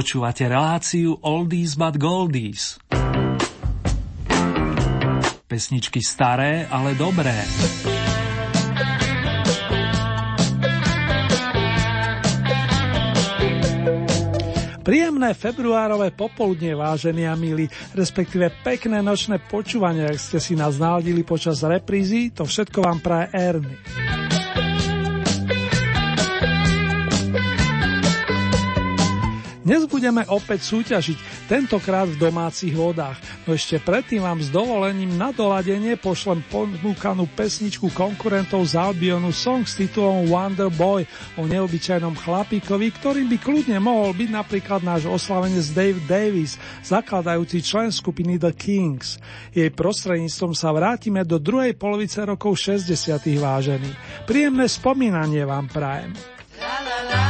Počúvate reláciu Oldies but Goldies. Pesničky staré, ale dobré. Príjemné februárové popoludne, vážení a milí, respektíve pekné nočné počúvanie, ak ste si nás naladili počas reprízy, to všetko vám praje Ernie. Dnes budeme opäť súťažiť, tentokrát v domácich vodách. No ešte predtým vám s dovolením na doladenie pošlem ponúkanú pesničku konkurentov z Albionu song s titulom Wonder Boy o neobyčajnom chlapíkovi, ktorým by kľudne mohol byť napríklad náš oslavenec Dave Davis, zakladajúci člen skupiny The Kings. Jej prostredníctvom sa vrátime do druhej polovice rokov 60. vážený. Príjemné spomínanie vám prajem. La, la, la.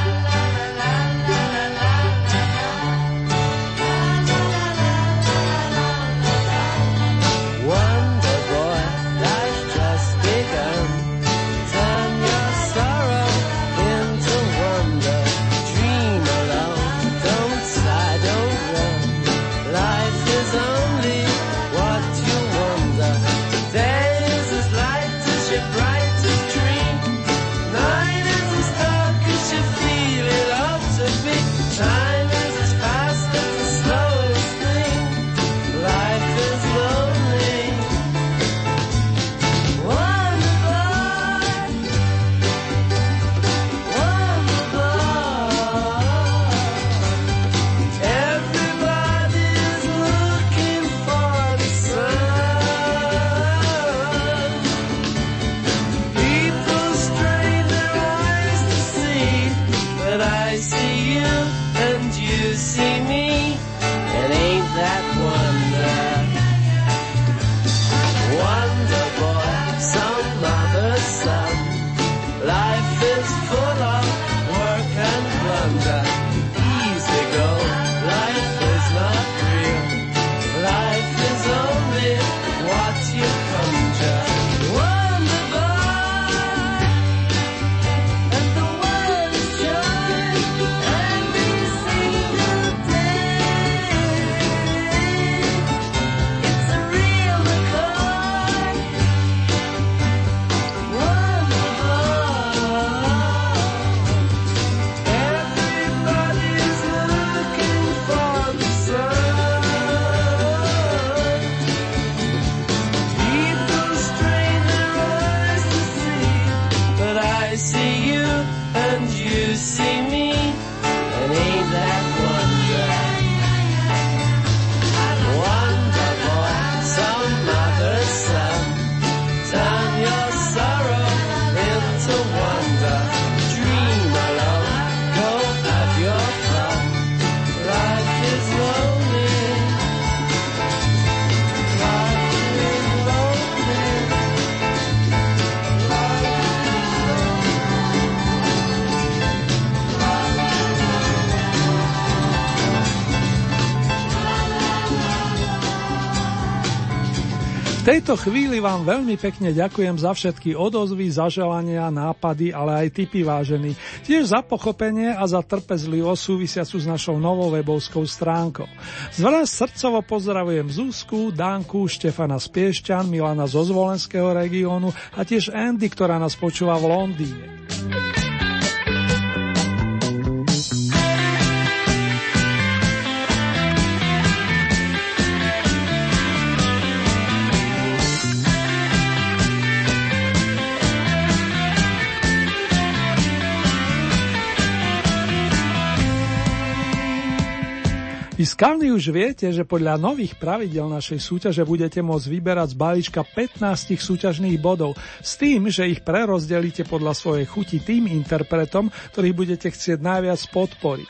Tejto chvíli vám veľmi pekne ďakujem za všetky odozvy, zaželania, nápady, ale aj tipy vážení. Tiež za pochopenie a za trpezlivosť súvisiacu s našou novou webovskou stránkou. Zvraz srdcovo pozdravujem Zuzku, Danku, Štefana z Piešťan, Milana zo Zvolenského regiónu a tiež Andy, ktorá nás počúva v Londýne. Vy skalní už viete, že podľa nových pravidel našej súťaže budete môcť vyberať z balíčka 15 súťažných bodov s tým, že ich prerozdelíte podľa svojej chuti tým interpretom, ktorých budete chcieť najviac podporiť.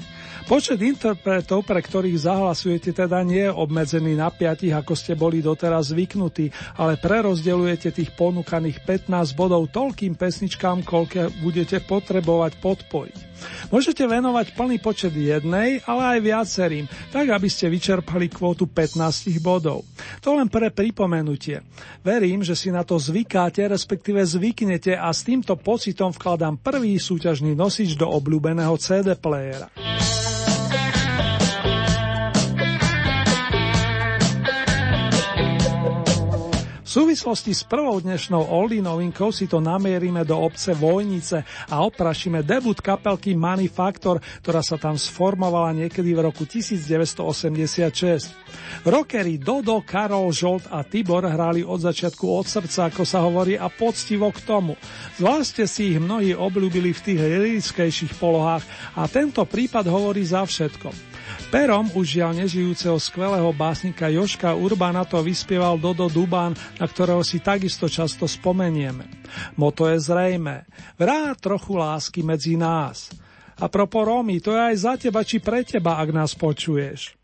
Počet interpretov, pre ktorých zahlasujete, teda nie je obmedzený na piatich, ako ste boli doteraz zvyknutí, ale prerozdeľujete tých ponúkaných 15 bodov toľkým pesničkám, koľko budete potrebovať podporiť. Môžete venovať plný počet jednej, ale aj viacerým, tak aby ste vyčerpali kvótu 15 bodov. To len pre pripomenutie. Verím, že si na to zvykáte, respektíve zvyknete a s týmto pocitom vkladám prvý súťažný nosič do obľúbeného CD playera. Súvislosti s prvou dnešnou oldie novinkou si to namierime do obce Vojnice a oprašíme debut kapelky Manifaktor, ktorá sa tam sformovala niekedy v roku 1986. Rockery Dodo, Karol, Žolt a Tibor hrali od začiatku od srdca, ako sa hovorí, a poctivo k tomu. Zvlášte si ich mnohí obľúbili v tých lirickejších polohách a tento prípad hovorí za všetko. Perom už žiaľ nežijúceho skvelého básnika Joška Urbana to vyspieval Dodo Dubán, na ktorého si takisto často spomenieme. Moto je zrejme. Vrá trochu lásky medzi nás. A propo Romy, to je aj za teba či pre teba, ak nás počuješ.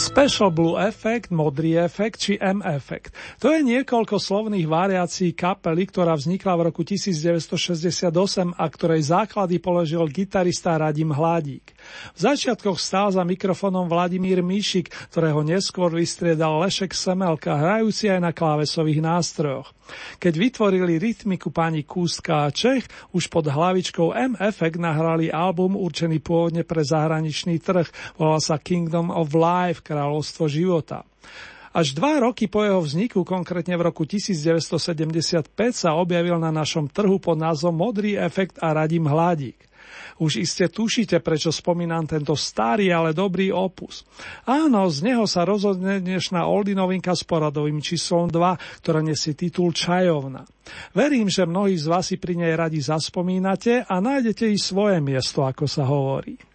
Special Blue Effect, modrý efekt či M-efekt. To je niekoľko slovných variácií kapely, ktorá vznikla v roku 1968 a ktorej základy položil gitarista Radim Hladík. V začiatkoch stál za mikrofónom Vladimír Míšik, ktorého neskôr vystriedal Lešek Semelka, hrajúci aj na klávesových nástrojoch. Keď vytvorili rytmiku pani Kústka a Čech, už pod hlavičkou M-Effect nahrali album určený pôvodne pre zahraničný trh, volal sa Kingdom of Life, kráľovstvo života. Až dva roky po jeho vzniku, konkrétne v roku 1975, sa objavil na našom trhu pod názvom Modrý efekt a Radim Hladík. Už iste tušíte, prečo spomínam tento starý, ale dobrý opus. Áno, z neho sa rozhodne dnešná Oldy novinka s poradovým číslom 2, ktorá nesie titul Čajovna. Verím, že mnohí z vás si pri nej radi zaspomínate a nájdete i svoje miesto, ako sa hovorí.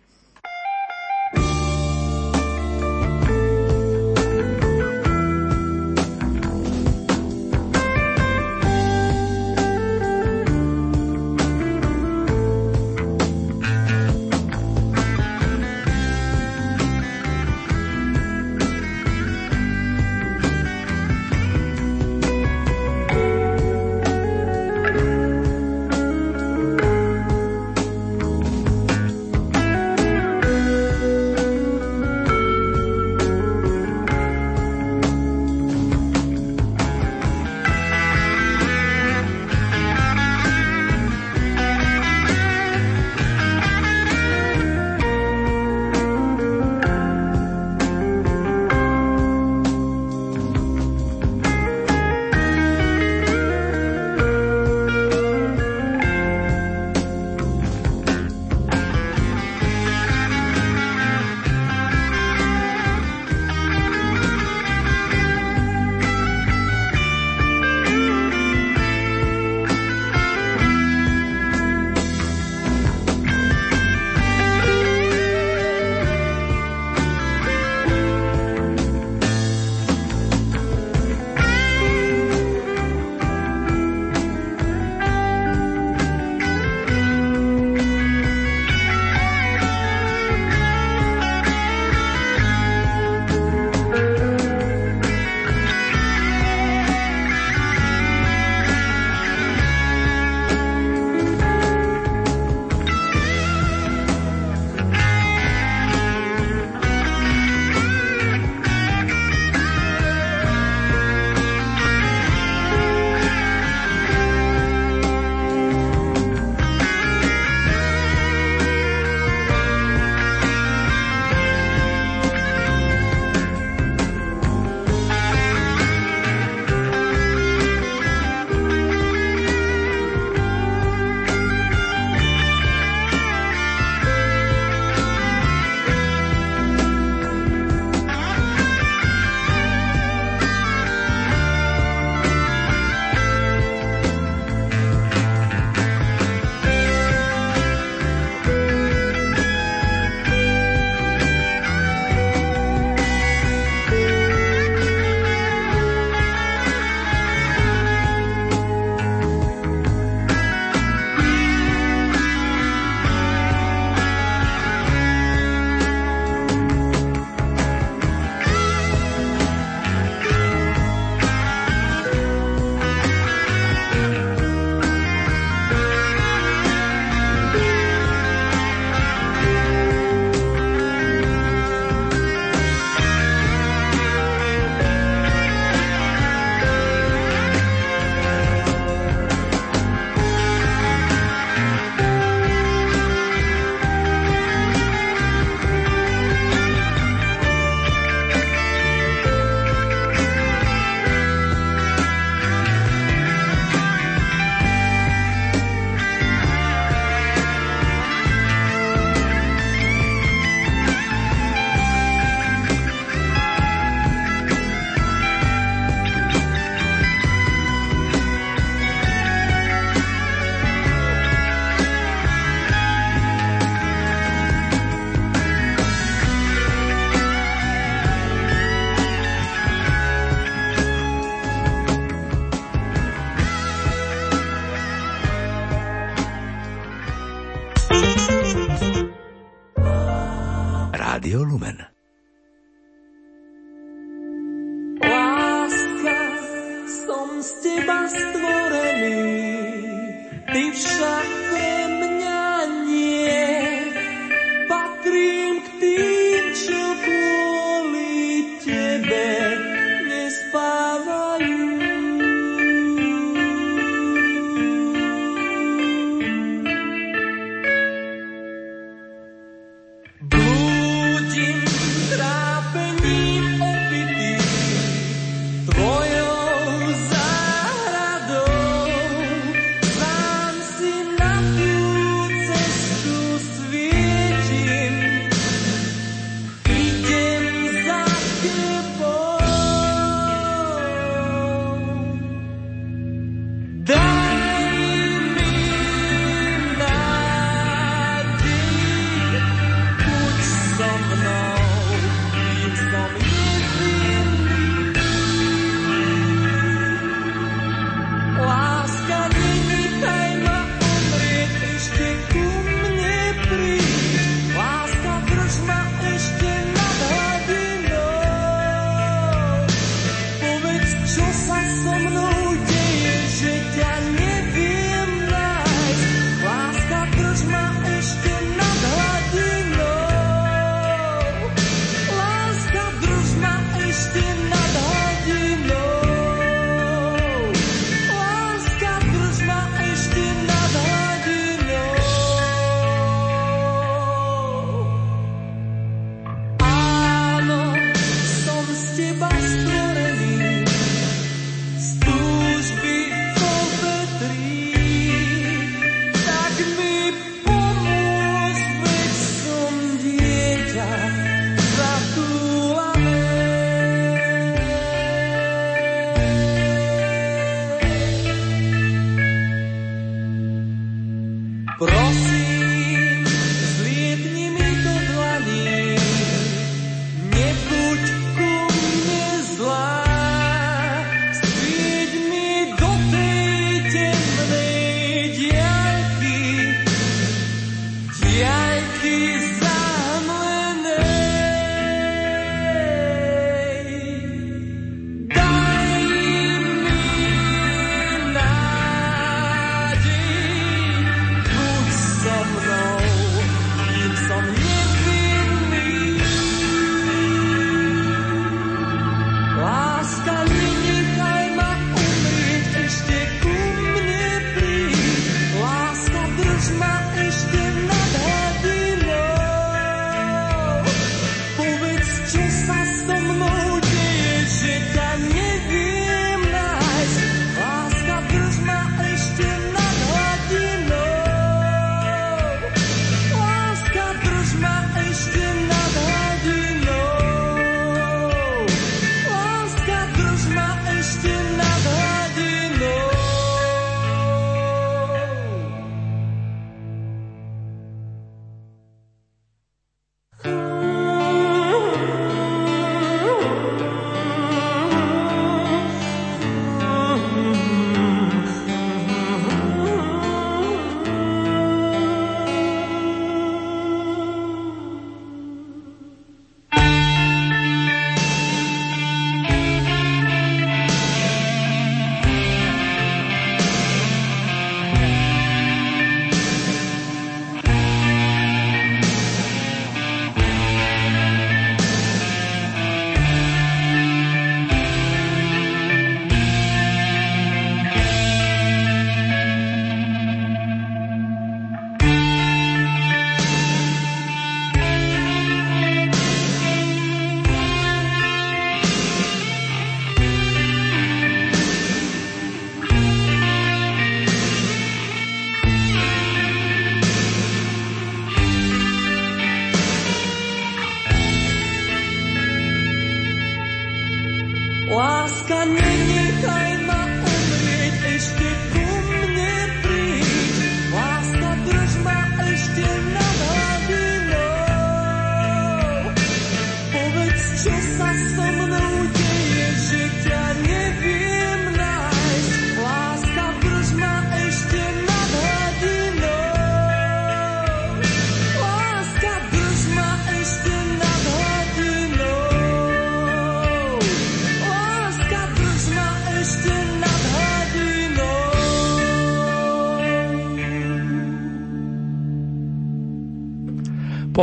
Just I saw.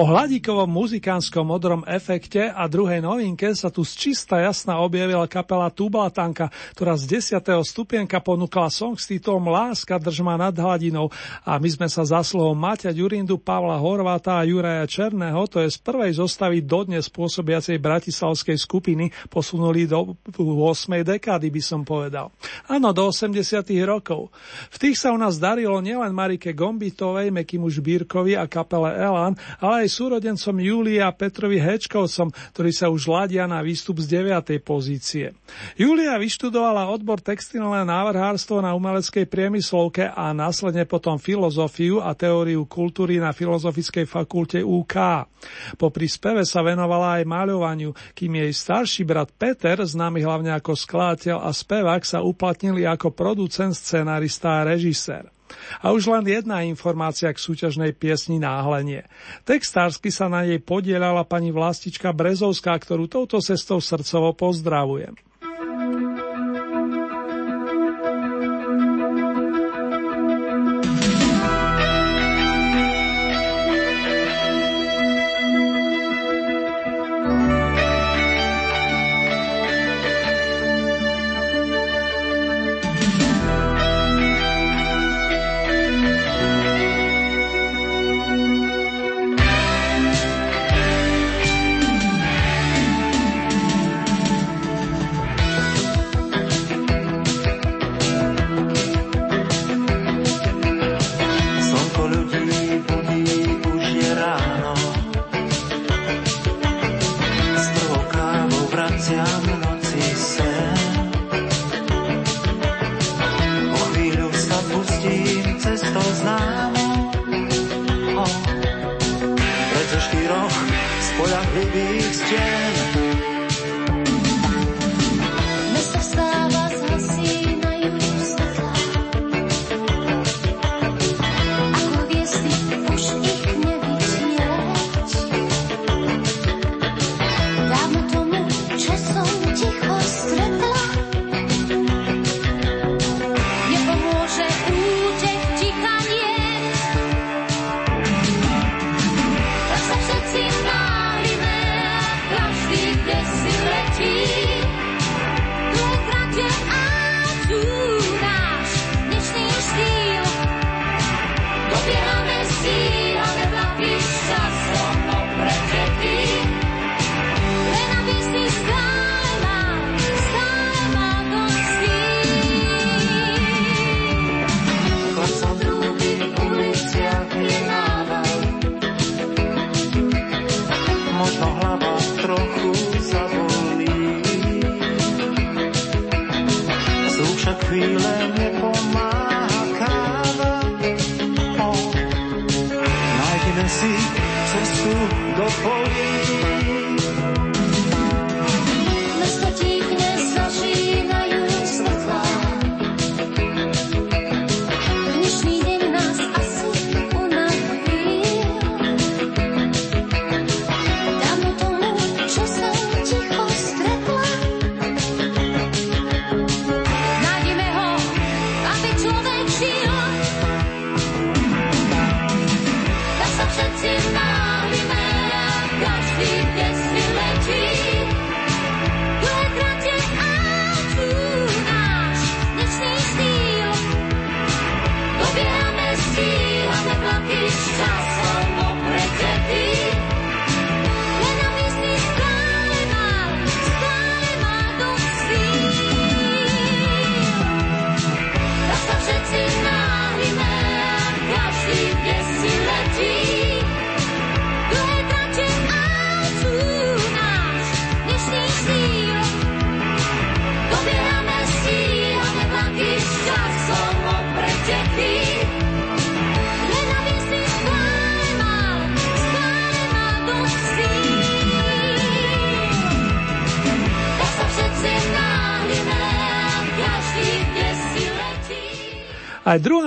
Po hladíkovom muzikánskom modrom efekte a druhej novinke sa tu z čista jasna objavila kapela Tublatanka, ktorá z 10. stupienka ponúkla song s titulom Láska držma nad hladinou a my sme sa zaslohou Maťa Ďurindu, Pavla Horváta a Juraja Černého, to je z prvej zostavy dodnes pôsobiacej bratislavskej skupiny, posunuli do 8. dekády, by som povedal. Áno, do 80. rokov. V tých sa u nás darilo nielen Marike Gombitovej, Mekimu Žbírkovi a kapele Elan, ale aj súrodencom Julia Petrovi Hečkovcom, ktorí sa už ladia na výstup z 9. pozície. Julia vyštudovala odbor textilné návrhárstvo na umeleckej priemyslovke a následne potom filozofiu a teóriu kultúry na Filozofickej fakulte UK. Po príspeve sa venovala aj maľovaniu, kým jej starší brat Peter, známy hlavne ako skladateľ a spevák, sa uplatnili ako producent, scenarista a režisér. A už len jedna informácia k súťažnej piesni Náhlenie. Textársky sa na nej podielala pani Vlastička Brezovská, ktorú touto cestou srdcovo pozdravujem.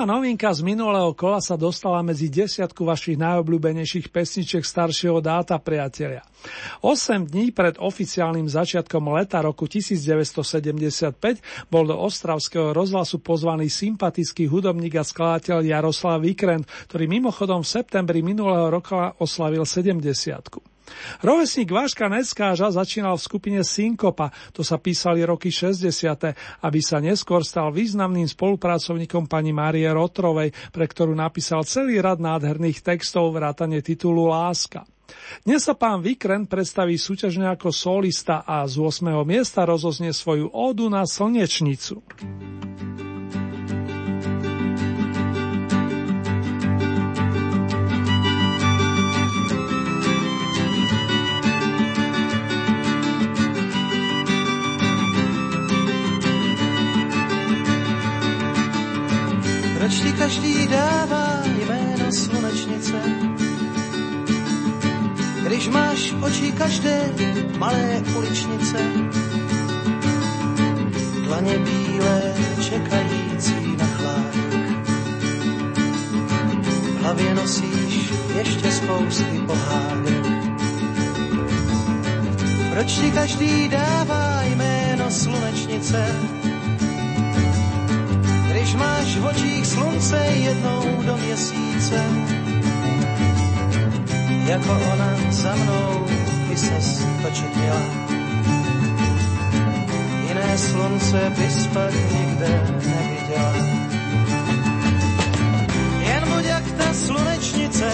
Novinka z minulého kola sa dostala medzi desiatku vašich najobľúbenejších pesničiek staršieho dáta, priatelia. 8 dní pred oficiálnym začiatkom leta roku 1975 bol do Ostravského rozhlasu pozvaný sympatický hudobník a skladateľ Jaroslav Vikren, ktorý mimochodom v septembri minulého roka oslavil 70. Rovesník Váška Neckáža začínal v skupine Synkopa, to sa písali roky 60., aby sa neskôr stal významným spolupracovníkom pani Márie Rotrovej, pre ktorú napísal celý rad nádherných textov vrátane titulu Láska. Dnes sa pán Vikren predstaví súťažne ako solista a z 8. miesta rozoznie svoju ódu na slnečnicu. Proč ti každý dává jméno slunečnice? Když máš oči každé malé uličnice, dlaně bílé čekající na chládek. V hlavě nosíš ještě spousty pohádek. Proč ti každý dává jméno slunečnice? Když máš v očích slunce jednou do měsíce. Jako ona za mnou by ses točit měla. Jiné slunce bys pak nikde neviděla. Jen buď jak ta slunečnice,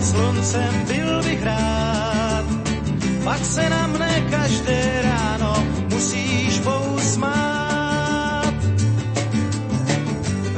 sluncem byl bych rád. Pak se na mne každé ráno musíš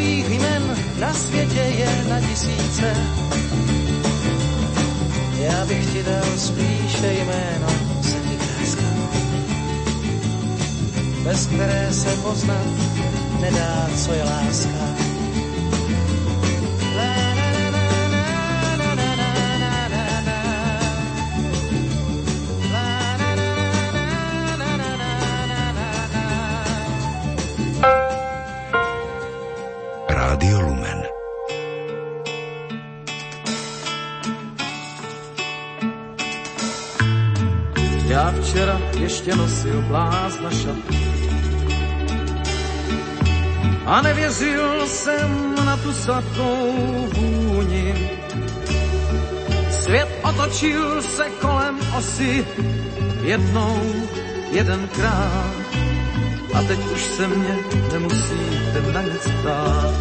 Takových jmen na světě je na tisíce. Já bych ti dal spíše jméno Sedmikráska, bez které se poznat nedá, co je láska. Ještě nosil blázna šatu a nevěřil jsem na tu sladkou vůni. Svět otočil se kolem osy jednou, jedenkrát a teď už se mě nemusíte na nic ptát.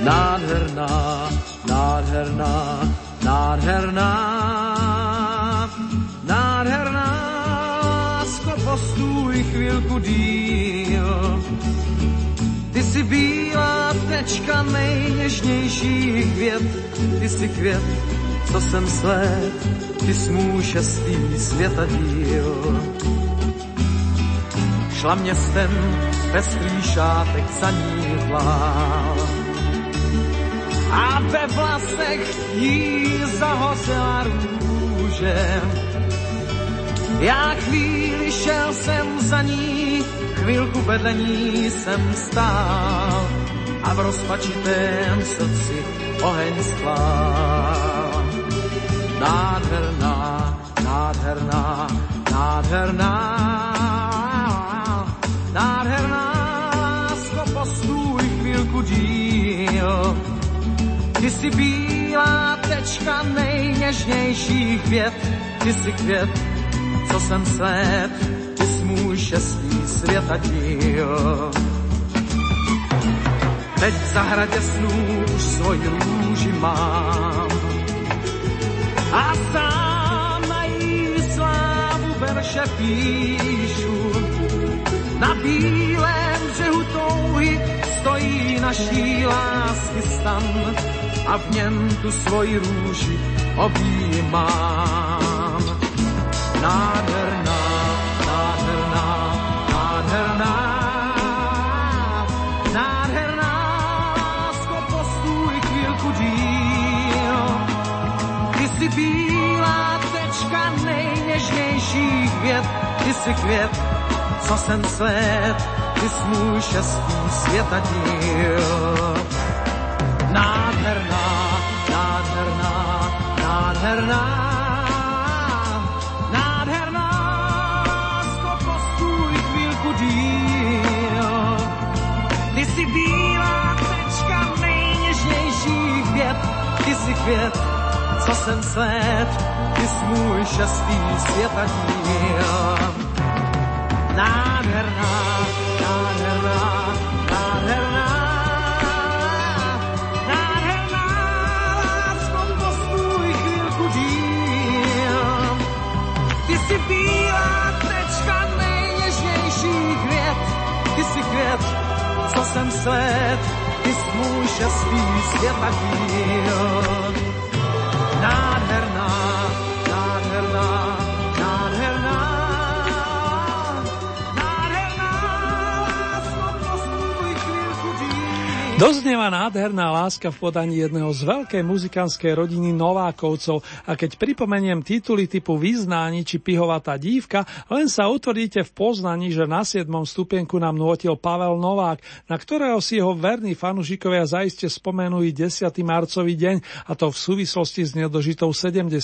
Nádherná, nádherná, nádherná, chvilku díl jsi bílá tečka nejněžnějších květ, ty jsi květ, co jsem sled, ty jsi můj šestý světa díl. Šla městem, pestrý šátek za ní plál. A ve vlasech jí zahozila růže. Já chvíli šel jsem za ní, chvilku vedle ní jsem stál a v rozpačitém srdci oheň sklál. Nádherná, nádherná, Nádherná, nádherná lásko, postůj chvílku díl. Ty jsi bílá tečka nejněžnějších věd, ty jsi květ, co jsem svět, ty jsi můj šestý světa díl. Teď v zahradě snů už svoji růži mám a sám na jí slávu verše píšu. Na bílém břehu touhy stojí naší lásky stan a v něm tu svoji růži objímám. Nádherná, jsi květ, co jsem svět, ty jsi můj šestý světa díl. Nádherná, nádherná, nádherná, nádherná, lásko, postůj chvílku díl. Ty jsi bílá tečka nejněžnějších věd, ty jsi květ, co jsem svět, ty jsi můj šestý světa díl. Nádherná, nádherná, nádherná, nádherná, lásko, postůj chvílku díl. Ty jsi bílá tečka nejněžnějších věd, ty jsi květ, co jsem svět, ty jsi můj šestý světa díl. Doznieva nádherná láska v podaní jedného z veľkej muzikánskej rodiny Novákovcov a keď pripomeniem tituly typu Vyznání či Pihovatá dívka, len sa utvrdíte v poznaní, že na 7. stupienku nám nutil Pavel Novák, na ktorého si jeho verní fanušikovia zaiste spomenuli 10. marcový deň a to v súvislosti s nedožitou 70.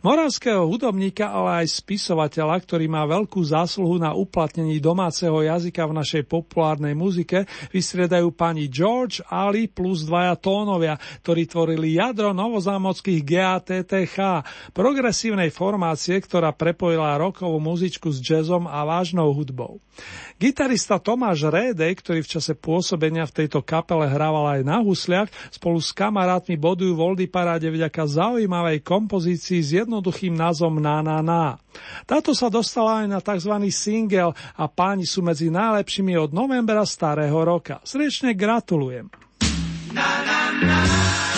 Moravského hudobníka, ale aj spisovateľa, ktorý má veľkú zásluhu na uplatnení domáceho jazyka v našej populárnej muzike, vystriedajú pani George, Ali plus dvaja tónovia, ktorí tvorili jadro novozámockých GATTH, progresívnej formácie, ktorá prepojila rokovú muzičku s jazzom a vážnou hudbou. Gitarista Tomáš Rédej, ktorý v čase pôsobenia v tejto kapele hrával aj na husliach, spolu s kamarátmi bodujú Voldy paráde vďaka zaujímavej kompozícii s jednoduchým názvom Na Na Na. Táto sa dostala aj na tzv. single a páni sú medzi najlepšími od novembra starého roka. Srdečne gratulujem. Na, na, na.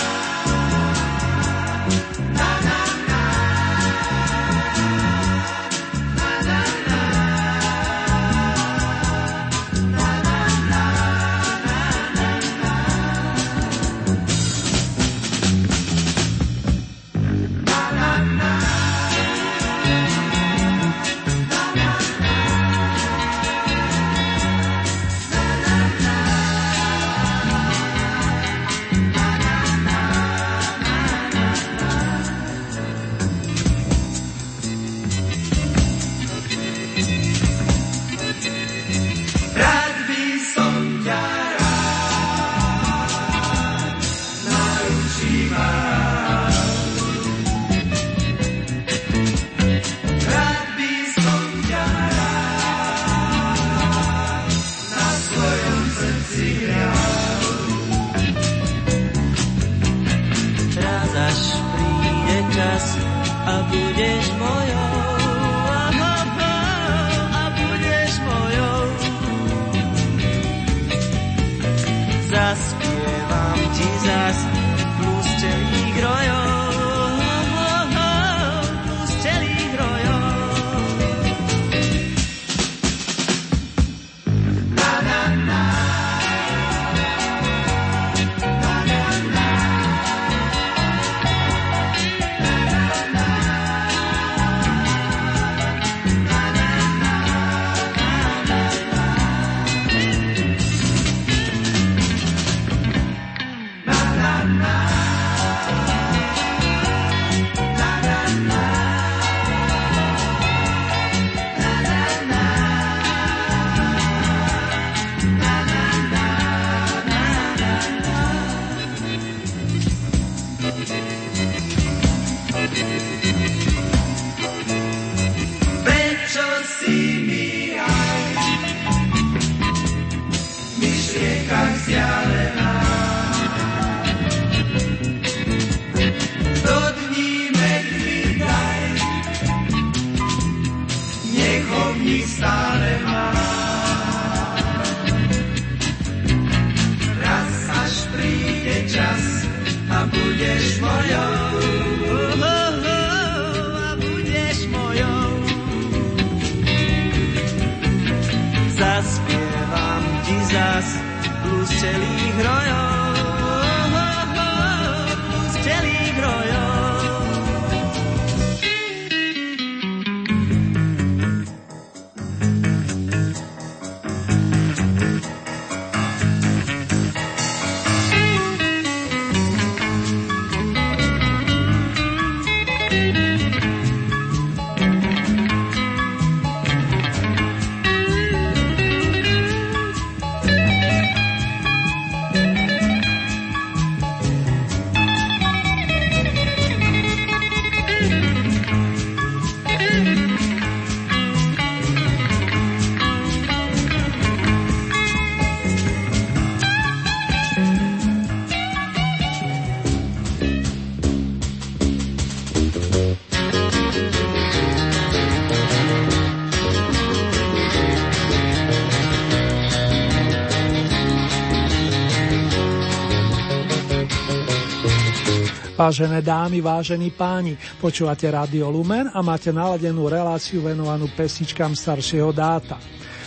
Vážené dámy, vážení páni, počúvate Radio Lumen a máte naladenú reláciu venovanú pesničkám staršieho dáta.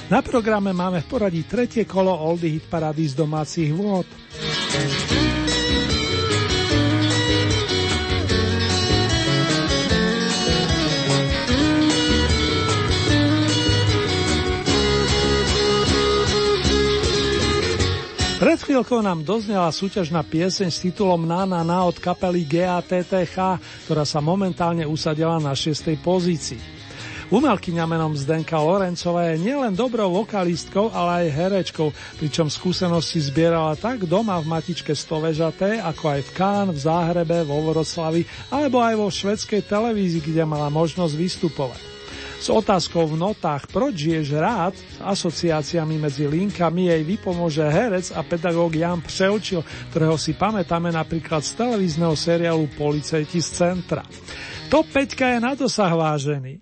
Na programe máme v poradí tretie kolo Oldy Hit Parady domácich vôd. Chvíľkou nám doznela súťažná pieseň s titulom Nana na od kapely GATTH, ktorá sa momentálne usadila na 6. pozícii. Umelkyňa menom Zdenka Lorencová je nielen dobrou vokalistkou, ale aj herečkou, pričom skúsenosti zbierala tak doma v matičke Stovežaté, ako aj v Kán, v Záhrebe, vo Vroclavi, alebo aj vo švedskej televízii, kde mala možnosť vystupovať. S otázkou v notách Proč žiješ rád? Asociáciami medzi linkami jej vypomôže herec a pedagóg Jan Přelčil, ktorého si pamätáme napríklad z televízneho seriálu Policajti z centra. To Peťka je na dosah vážený.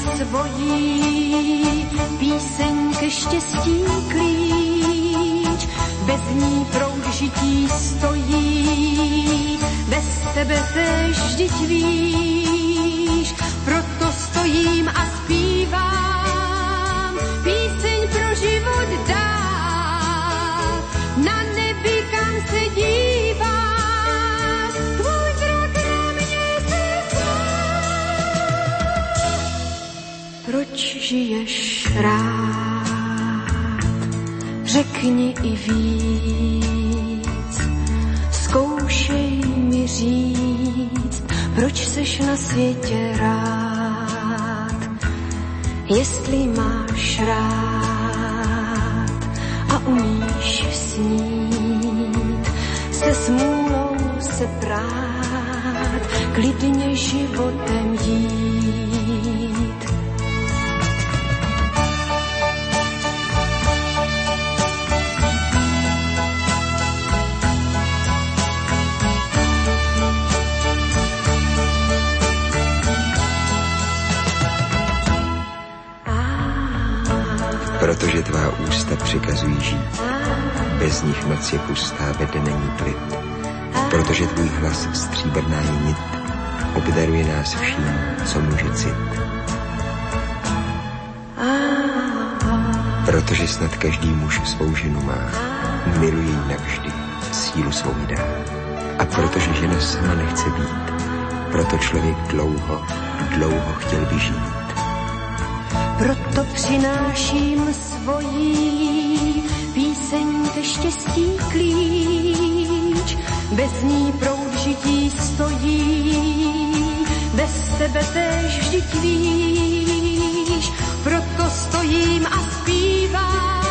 svojí píseň ke štěstí klíč. Bez ní proud žití stojí, bez tebe tež vždyť víš. Proto stojím a zpívám píseň pro život dál. Žiješ rád, řekni i víc, zkoušej mi říct, proč seš na světě rád, jestli máš rád a umíš snít, se smůlou se prát, klidně životem jít. Přikazují žít. Bez nich noc je pustá, ve není klid. Protože tvůj hlas stříbrná je nit, obdaruje nás vším, co může cit. Protože snad každý muž svou ženu má, miluje ji navždy, sílu svou dá. A protože žena sama nechce být, proto člověk dlouho, dlouho chtěl by žít. Proto přináším svojí štěstí klíč. Bez ní proud žití stojí, bez tebe též vždyť víš. Proto stojím a zpívám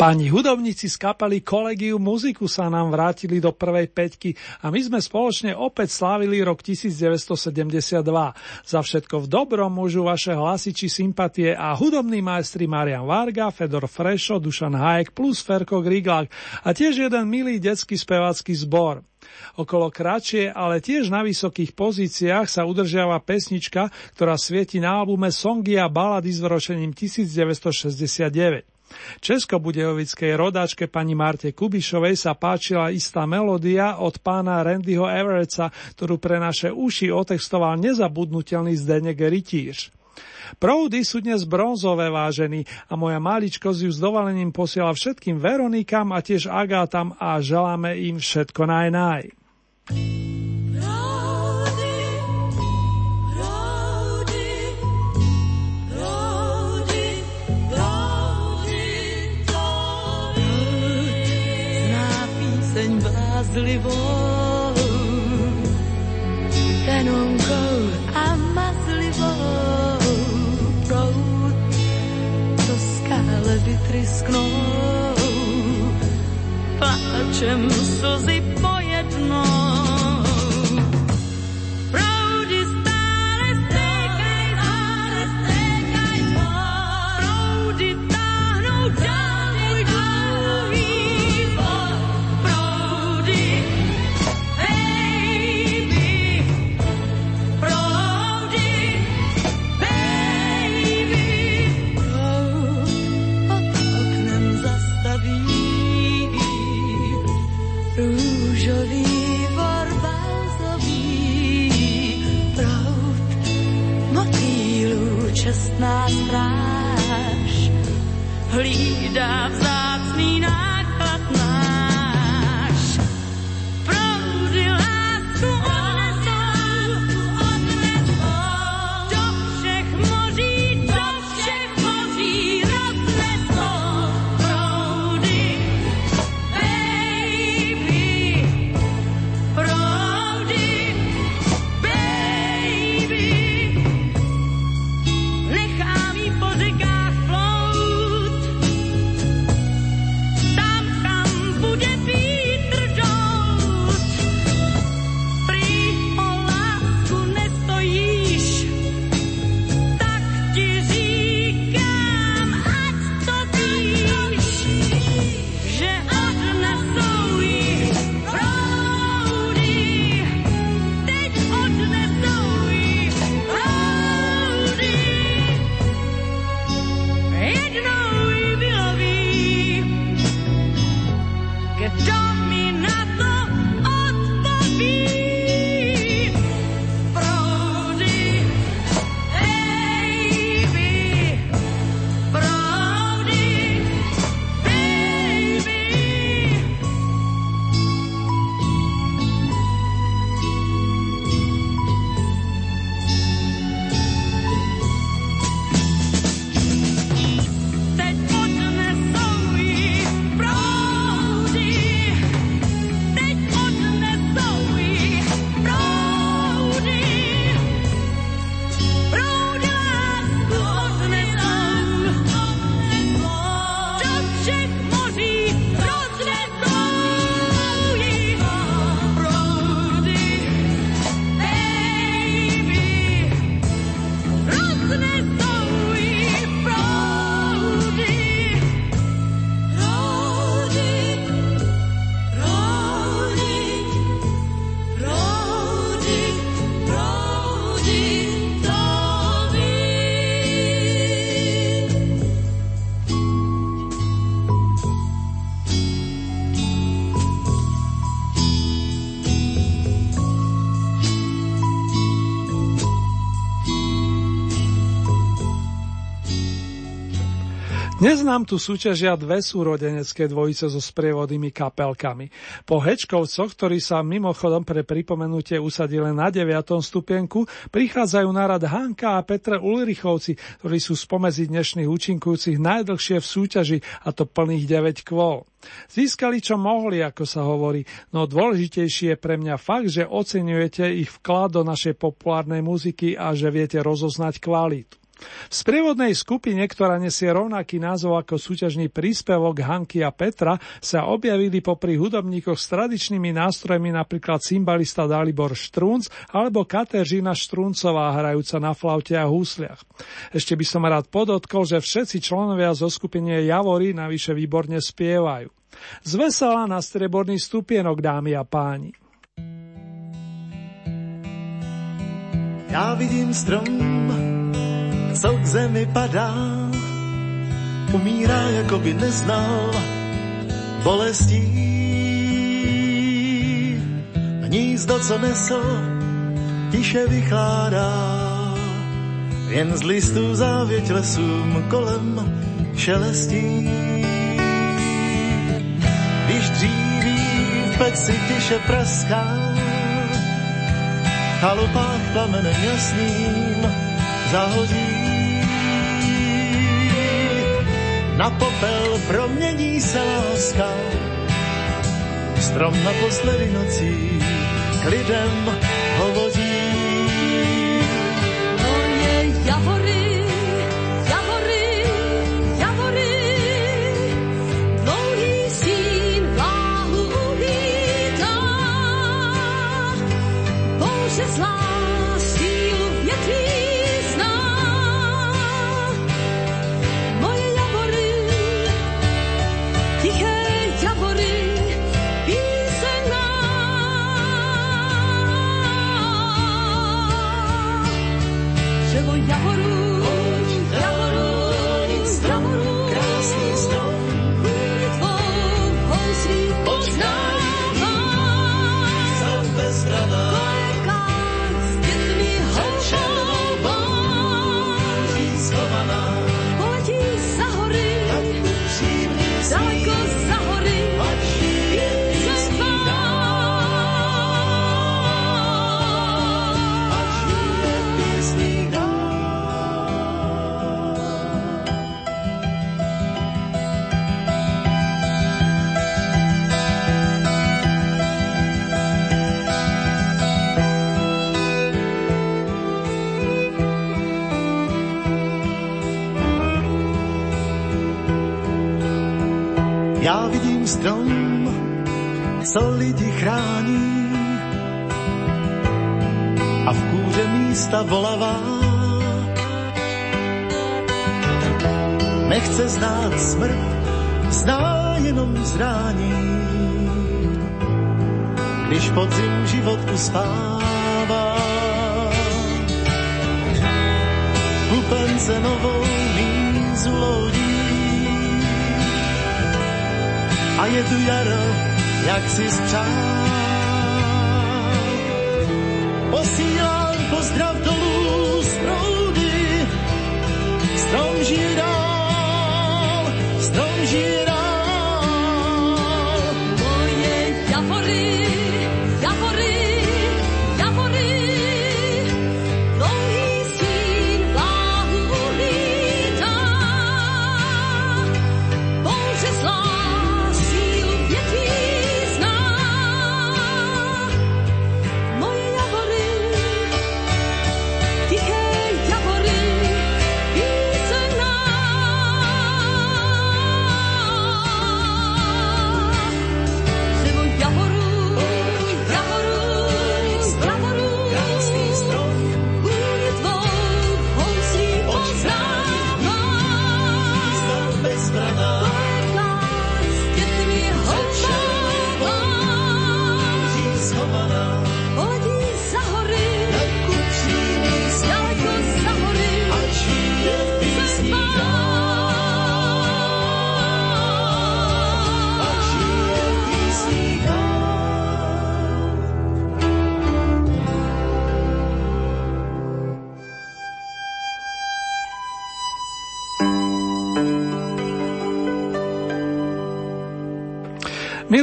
Páni hudobníci z kapely Kolegiu muziku sa nám vrátili do prvej peťky a my sme spoločne opäť slávili rok 1972. Za všetko v dobrom môžu vaše hlasy či sympatie a hudobní majstri Marian Varga, Fedor Frešo, Dušan Hajek plus Ferko Griglák a tiež jeden milý detský spevácky zbor. Okolo kratšie, ale tiež na vysokých pozíciách sa udržiava pesnička, ktorá svieti na albume Songy a balady s vročením 1969. Českobudejovickej rodáčke pani Marte Kubišovej sa páčila istá melódia od pána Randyho Everettsa, ktorú pre naše uši otextoval nezabudnutelný Zdenek Rytíř. Proudy sú dnes bronzové vážení a moja maličkosť ju s dovolením posiela všetkým Veronikám a tiež Agátam a želáme im všetko naj naj. Mazlivou, tenonkou a mazlivou proud, to skále vytrysknou, pláčem slzy pojednou. Čestná stráž hlídá vzácný Dnes nám tu súťažia dve súrodenecké dvojice so sprievodnými kapelkami. Po Hečkovcoch, ktorí sa mimochodom pre pripomenutie usadili na 9. stupienku, prichádzajú na rad Hanka a Petre Ulrichovci, ktorí sú spomedzi dnešných účinkujúcich najdlhšie v súťaži, a to plných 9 kvôl. Získali čo mohli, ako sa hovorí, no dôležitejší je pre mňa fakt, že oceňujete ich vklad do našej populárnej muziky a že viete rozoznať kvalitu. V sprievodnej skupine, ktorá nesie rovnaký názov ako súťažný príspevok Hanky a Petra, sa objavili popri hudobníkoch s tradičnými nástrojmi napríklad cymbalista Dalibor Štrunc alebo Kateřina Štruncová hrajúca na flaute a húsliach. Ešte by som rád podotkol, že všetci členovia zo skupiny Javory navyše výborne spievajú. Zvesela na streborný stupienok, dámy a páni. Já vidím strom, co k zemi padá, umírá, jako by neznal bolestí. Hnízdo, co nesl, tiše vychládá, jen z listů závěť lesům kolem šelestí. Když dříví v peci tiše praská, chalupách plamenem jasným zahodí. Na popel promění se láska, strom naposledy nocí k lidem hovoří. Znát smrt, zná jenom zrání. Když podzim život uspává, kupence novou mízu lodí a je tu jaro, jak si spřál.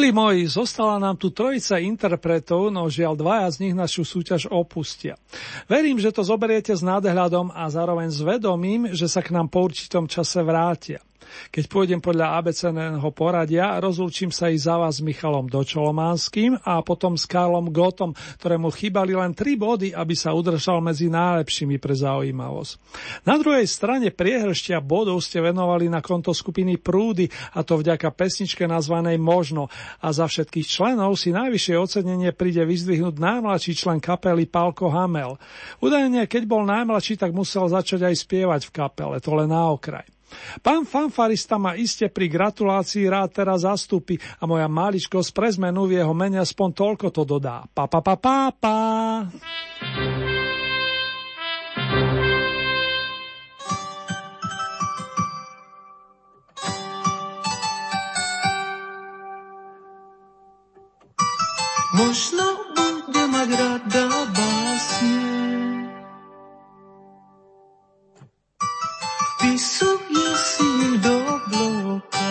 Milí moji, zostala nám tu trojica interpretov, no žiaľ dvaja z nich našu súťaž opustia. Verím, že to zoberiete s nádhľadom a zároveň s vedomím, že sa k nám po určitom čase vrátia. Keď pôjdem podľa abeceného poradia, rozlúčim sa i za vás s Michalom Dočolománským a potom s Karlom Gotom, ktorému chýbali len tri body, aby sa udržal medzi najlepšími pre zaujímavosť. Na druhej strane priehrštia bodov ste venovali na konto skupiny Prúdy, a to vďaka pesničke nazvanej Možno. A za všetkých členov si najvyššie ocenenie príde vyzdvihnúť najmladší člen kapely Palko Hamel. Údajne, keď bol najmladší, tak musel začať aj spievať v kapele, to len na okraj. Pán fanfarista ma iste pri gratulácii rád teraz zastúpi a moja maličkosť pre zmenu v jeho mene aspoň toľko to dodá. Pa, pa, pa, pa, pa. Možno bude mať rada básne, vpisuje si do bloka.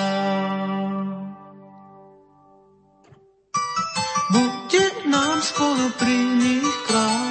Bude nám spolu pri nich krásne.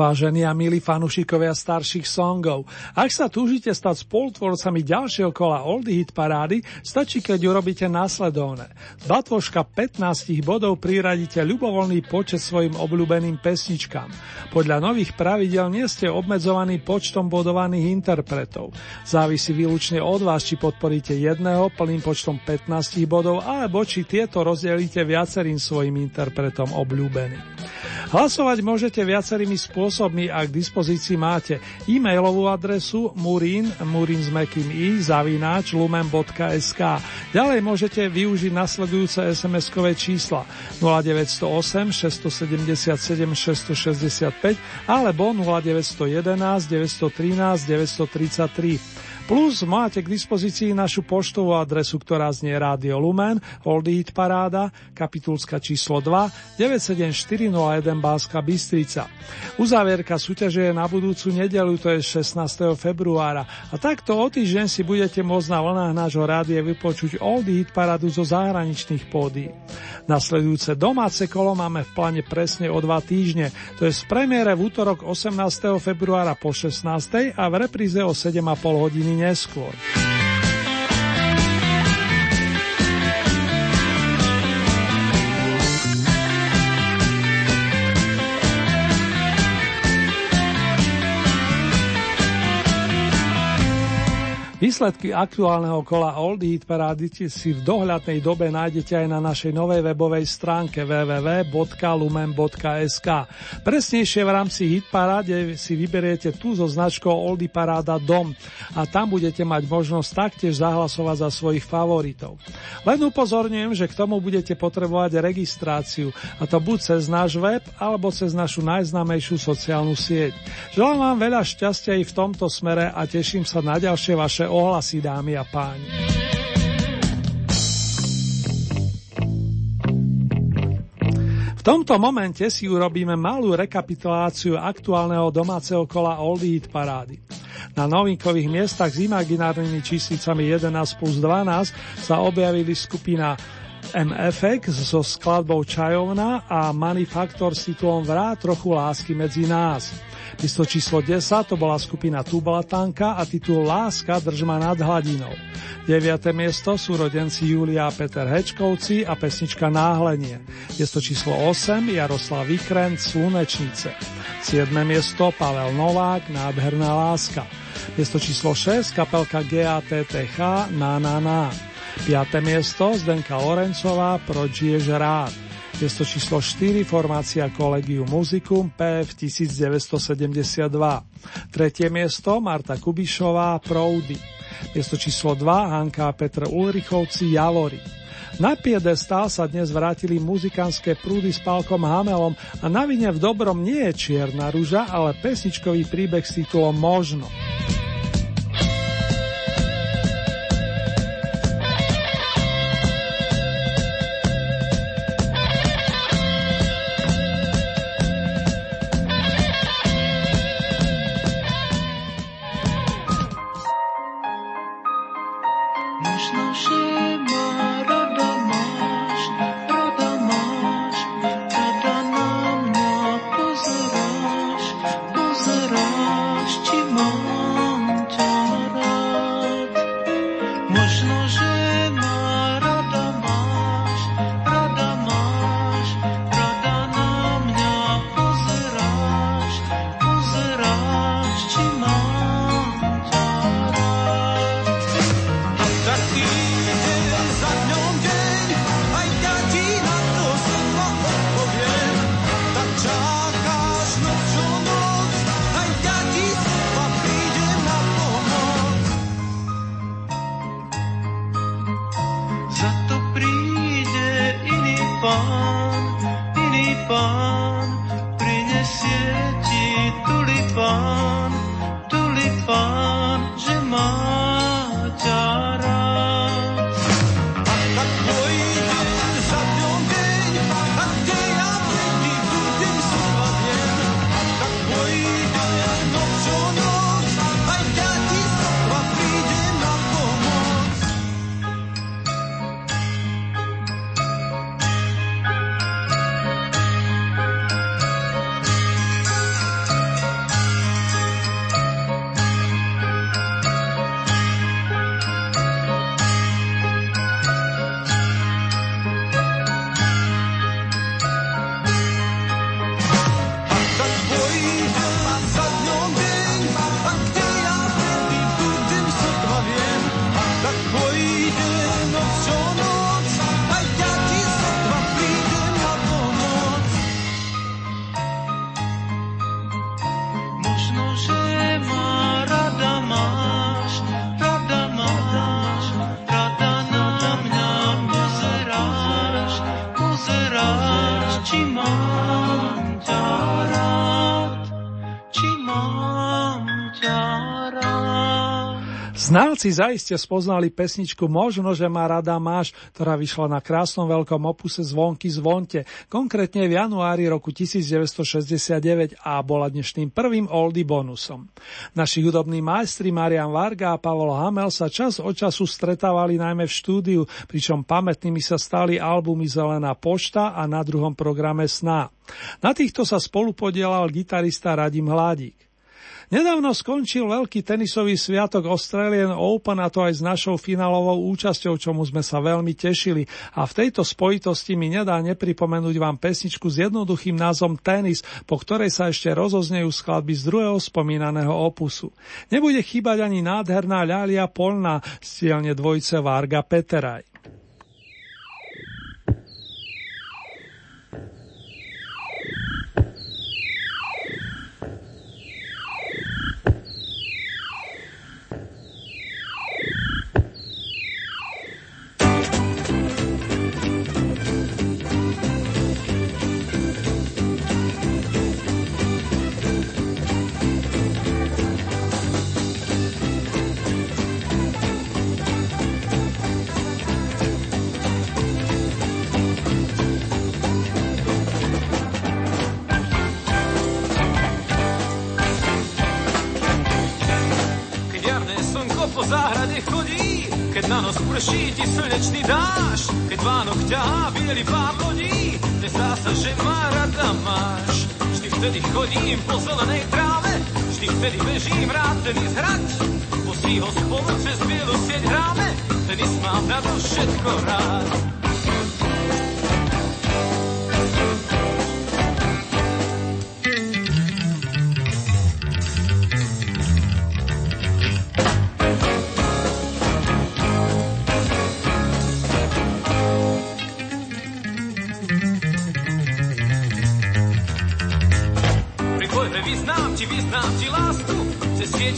Vážení a milí fanúšikovia starších songov, ak sa túžite stať spolutvorcami ďalšieho kola Oldie Hit parády, stačí, keď urobíte následovné. Batvoška 15 bodov priradíte ľubovoľný počet svojim obľúbeným pesničkám. Podľa nových pravidel nie ste obmedzovaní počtom bodovaných interpretov. Závisí výlučne od vás, či podporíte jedného plným počtom 15 bodov, alebo či tieto rozdelíte viacerým svojim interpretom obľúbeným. Hlasovať môžete viacerými spôsobmi, ak k dispozícii máte e-mailovú adresu murin, murin s mekým i, zavináč lumen.sk. Ďalej môžete využiť nasledujúce SMS-kové čísla 0908 677 665 alebo 0911 913 933. Plus máte k dispozícii našu poštovú adresu, ktorá znie Rádio Lumen, Oldie Hit Paráda, kapitulska číslo 2, 97401 Báska Bystrica. Uzávierka súťaže je na budúcu nedelu, to je 16. februára. A takto o týždeň si budete môcť na vlnách nášho rádia vypočuť Oldie Hit Parádu zo zahraničných pódy. Nasledujúce domáce kolo máme v pláne presne o dva týždne, to je z premiére v útorok 18. februára po 16. a v repríze o 7,5 hodiny neskôr. Výsledky aktuálneho kola Old Hit Parády si v dohľadnej dobe nájdete aj na našej novej webovej stránke www.lumen.sk. Presnejšie v rámci Hit Paráde si vyberiete tú so značkou Oldy Paráda Dom a tam budete mať možnosť taktiež zahlasovať za svojich favoritov. Len upozorňujem, že k tomu budete potrebovať registráciu a to buď cez náš web alebo cez našu najznámejšiu sociálnu sieť. Želám vám veľa šťastia i v tomto smere a teším sa na ďalšie vaše ohlasy, dámy a páni. V tomto momente si urobíme malú rekapituláciu aktuálneho domáceho kola Oldie Hit parády. Na novinkových miestach s imaginárnymi číslicami 11 plus 12 sa objavili skupina MFX so skladbou Čajovna a Manifaktor s titulom Vrá trochu lásky medzi nás. Miesto číslo 10 to bola skupina Tublatanka a titul Láska držma nad hladinou. 9. miesto sú rodenci Julia a Peter Hečkovci a pesnička Náhlenie. Miesto číslo 8 Jaroslav Vikren Slunečnice. 7. miesto Pavel Novák Nádherná láska. Miesto číslo 6 kapelka GATTH Na Na Na. 5. miesto Zdenka Lorencová Proč rád. Miesto číslo 4 formácia Collegium Musicum PF 1972. Tretie miesto Marta Kubišová Proudy. Miesto číslo 2 Hanka a Petr Ulrichovci Javory. Na piedestál sa dnes vrátili muzikánske prúdy s Pálkom Hamelom a na vine v dobrom nie je čierna rúža, ale pesničkový príbeh s titulom Možno. Znalci zaiste spoznali pesničku Možno, že ma rada máš, ktorá vyšla na krásnom veľkom opuse Zvonky zvonte, konkrétne v januári roku 1969 a bola dnešným prvým oldie bonusom. Naši hudobní majstri Marian Varga a Pavol Hamel sa čas od času stretávali najmä v štúdiu, pričom pamätnými sa stali albumy Zelená pošta a na druhom programe Sná. Na týchto sa spolupodielal gitarista Radim Hládik. Nedávno skončil veľký tenisový sviatok Australian Open a to aj s našou finálovou účasťou, čomu sme sa veľmi tešili. A v tejto spojitosti mi nedá nepripomenúť vám pesničku s jednoduchým názvom Tenis, po ktorej sa ešte rozoznejú skladby z druhého spomínaného opusu. Nebude chýbať ani nádherná ľalia polná z dvojce Varga Peteraj. Vtedy chodím po zelenej tráve, vždy vtedy bežím rád tenis hrať. Musí ho spolu cez bielu sieť hráme, tenis mám na to všetko rád.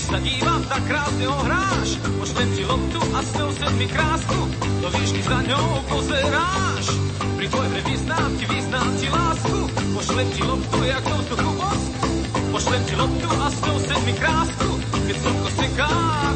Sa dívam, tak krásne ho hráš. Pošlem ti loptu a s ňou mi krásku, do výšky za ňou pozeráš. Pri tvojhre vyznám ti, vyznám ti lásku, pošlem ti loptu, jak do vzduchu vosk. Pošlem ti loptu a s ňou mi krásku, keď slnko seká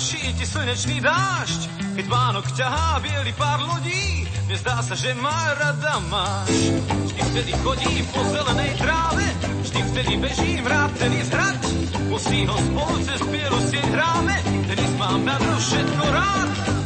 prší ti slnečný dážď, keď Vánok ťahá biely pár lodí, nezdá sa, že má rada máš. Vždy vtedy chodím po zelenej tráve, vždy vtedy bežím rád tenis hrať. Musí ho spolu cez bielu sieť hráme, tenis mám na to všetko rád.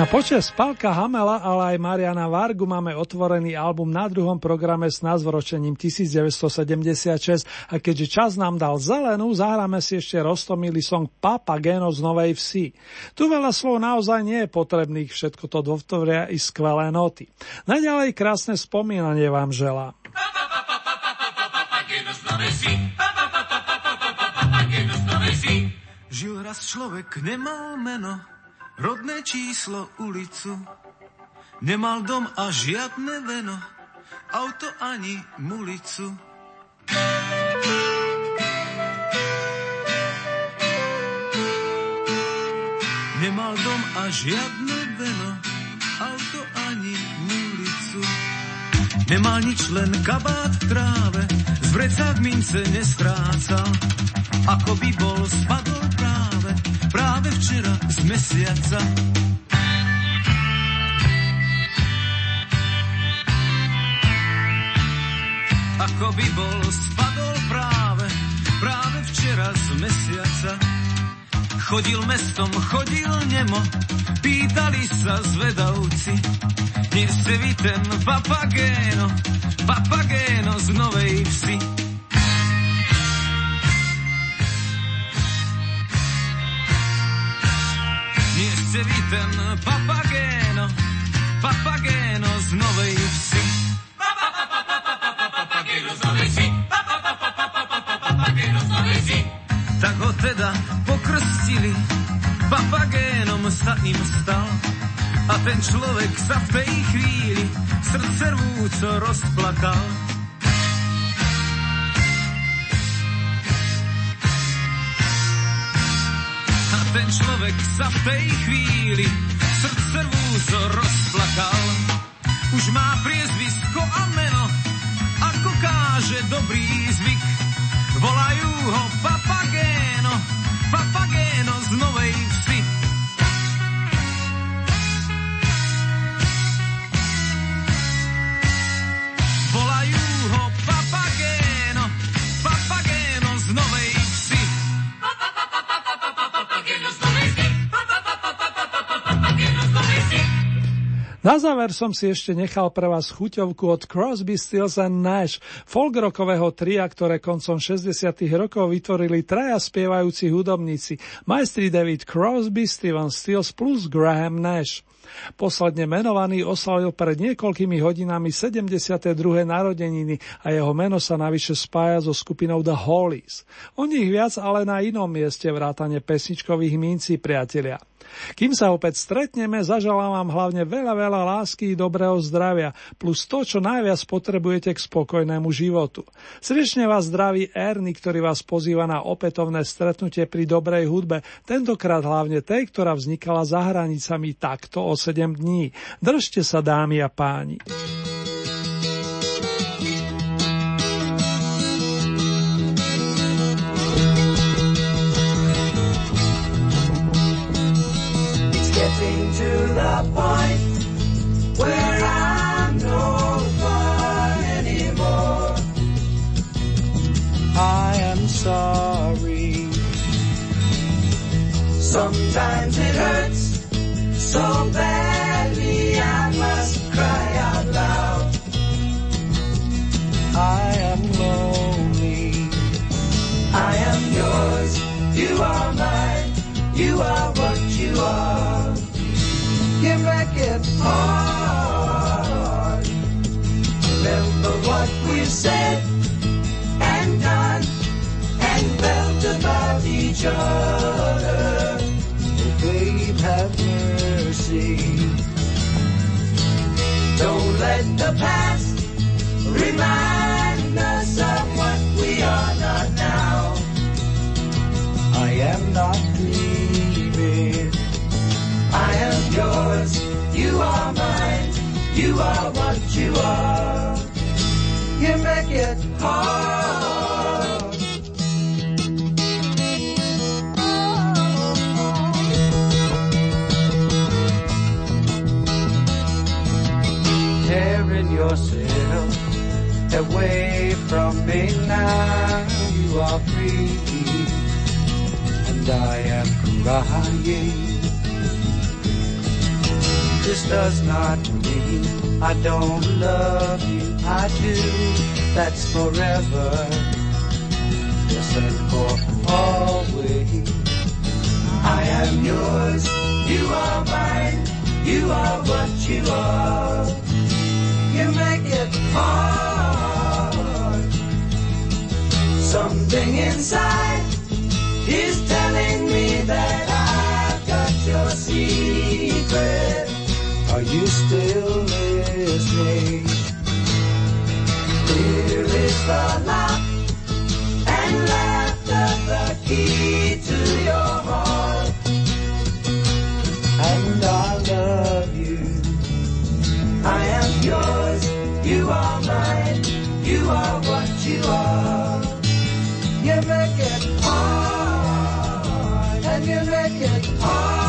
Na počas Spalka Hamela, ale aj Mariana Vargu máme otvorený album na druhom programe s názvoročením 1976 a keďže čas nám dal zelenú, zahráme si ešte roztomilý song Papageno z Novej Vsi. Tu veľa slov naozaj nie je potrebných, všetko to dovtvoria i skvelé noty. Naďalej krásne spomínanie vám želám. Žil raz človek, nemal meno, rodné číslo, ulicu. Nemal dom a žiadne veno, auto ani mulicu. Nemal dom a žiadne veno, auto ani mulicu. Nemal nič, len kabát v tráve, z vrecák mince nestrácal. Ako by bol spadol práve včera z mesiaca. Ako by bol spadol práve, práve včera z mesiaca. Chodil mestom, chodil nemo, pýtali sa zvedavci. Vy ten papagéno, papagéno z Novej Vsi. Vy ten papagéno, papagéno z Novej Vsi. Papagéno z Novej Vsi. Papagéno z Novej Vsi. Tak ho teda pokrstili, papagénom sa im stal. A ten človek sa v tej chvíli srdce rvúco rozplakal. Človek sa v tej chvíli srdce vúzo rozplakal. Už má priezvisko a meno, ako káže dobrý zvyk. Volajú ho Papagéno, Na záver som si ešte nechal pre vás chuťovku od Crosby, Stills and Nash, folkrockového tria, ktoré koncom 60 rokov vytvorili traja spievajúci hudobníci, majstri David Crosby, Steven Stills plus Graham Nash. Posledne menovaný oslavil pred niekoľkými hodinami 72. narodeniny a jeho meno sa navyše spája so skupinou The Hollies. O nich viac ale na inom mieste vrátane pesničkových mincí priatelia. Kým sa opäť stretneme, zaželám vám hlavne veľa, veľa lásky i dobrého zdravia, plus to, čo najviac potrebujete k spokojnému životu. Srdečne vás zdraví Erny, ktorý vás pozýva na opätovné stretnutie pri dobrej hudbe, tentokrát hlavne tej, ktorá vznikala za hranicami takto o 7 dní. Držte sa, dámy a páni. The point where I'm no fun anymore. I am sorry. Sometimes it hurts so badly I must cry out loud. I am lonely. I am yours. You are mine. You are It hard. Remember what we've said and done and felt about each other. Oh, babe, have mercy. Don't let the past remind us of what we are not now. I am not You are what you are. You make it hard. Tearing yourself away from me now. You are free, and I am crying. This does not I don't love you. I do. That's forever. Yes, and for always. I am yours. You are mine. You are what you are. You make it hard. Something inside is telling me that I've got your secret. Are you still listening? Here is the lock and laughter, the key to your heart. And I love you. I am yours. You are mine. You are what you are. You make it hard, and you make it hard,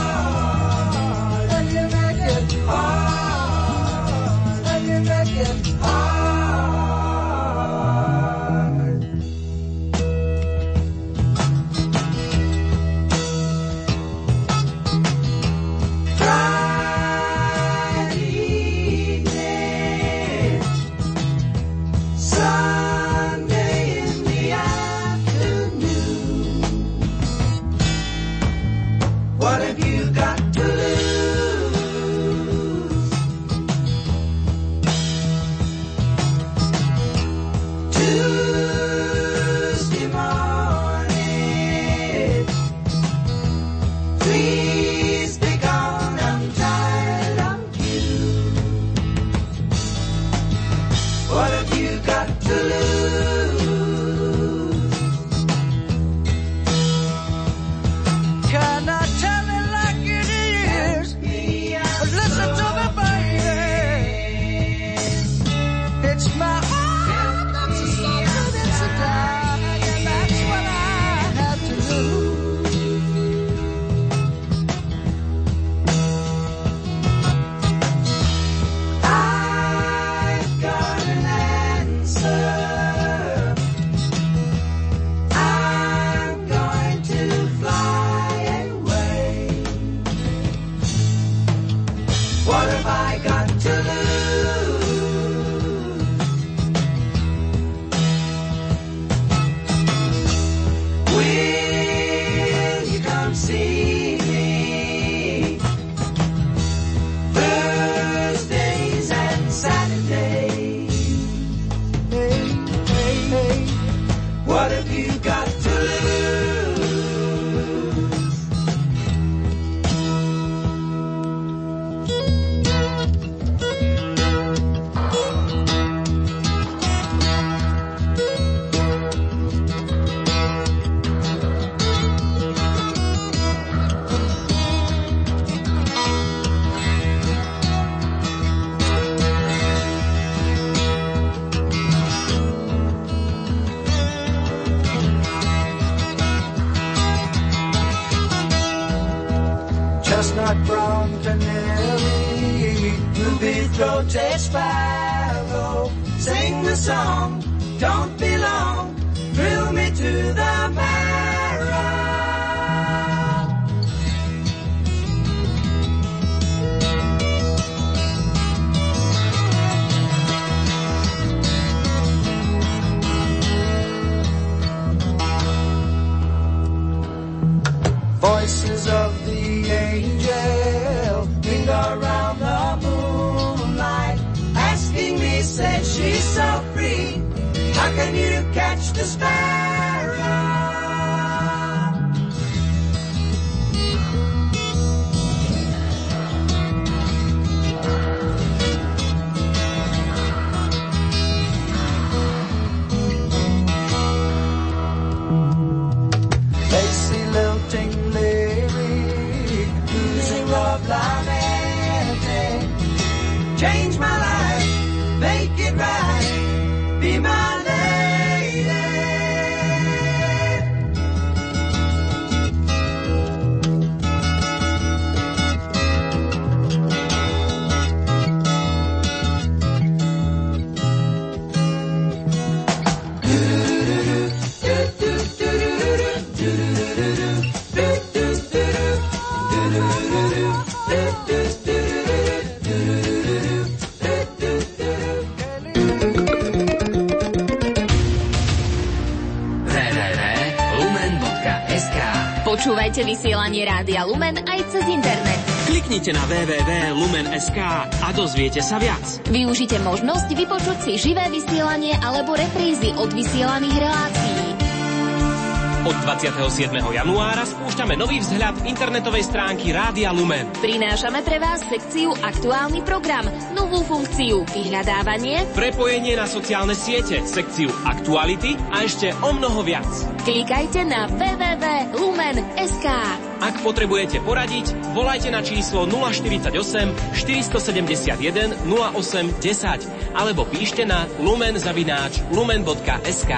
cez internet. Kliknite na www.lumen.sk a dozviete sa viac. Využite možnosť vypočuť si živé vysielanie alebo reprízy od vysielaných relácií. Od 27. januára spúšťame nový vzhľad internetovej stránky Rádia Lumen. Prinášame pre vás sekciu Aktuálny program, novú funkciu Vyhľadávanie, Prepojenie na sociálne siete, sekciu Aktuality a ešte o mnoho viac. klikajte na www.lumen.sk. Ak potrebujete poradiť, volajte na číslo 048 471 08 10 alebo píšte na lumen-lumen.sk.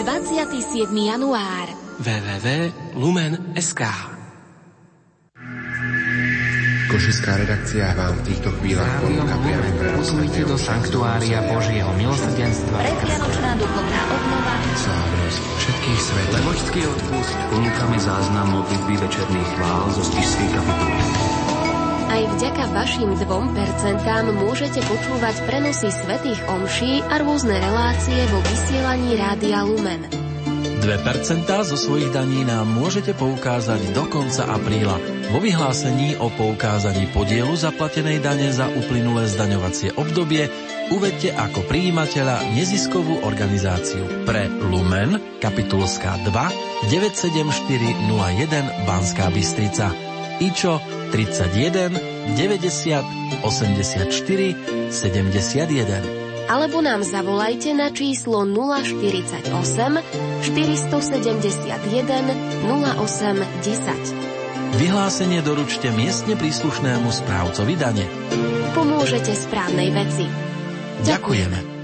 27. január. www.lumen.sk Košická redakcia vám v týchto chvíľach ponúka priame Putujte do sanktuária Božieho milosrdenstva. Predvianočná duchovná obnova. slávnosť všetkých svetov. Levočský odpust ponúkame záznam modlitby večerných chvál zo Spišskej kapituly. Aj vďaka vašim 2% môžete počúvať prenosy svetých omší a rôzne relácie vo vysielaní Rádia Lumen. 2% zo svojich daní nám môžete poukázať do konca apríla. Vo vyhlásení o poukázaní podielu zaplatenej dane za uplynulé zdaňovacie obdobie uvedte ako prijímateľa neziskovú organizáciu pre Lumen, kapitulská 2, 97401 Banská Bystrica. IČO 31 90 84 71. Alebo nám zavolajte na číslo 048 471 08 10. Vyhlásenie doručte miestne príslušnému správcovi dane. Pomôžete správnej veci. Ďakujeme.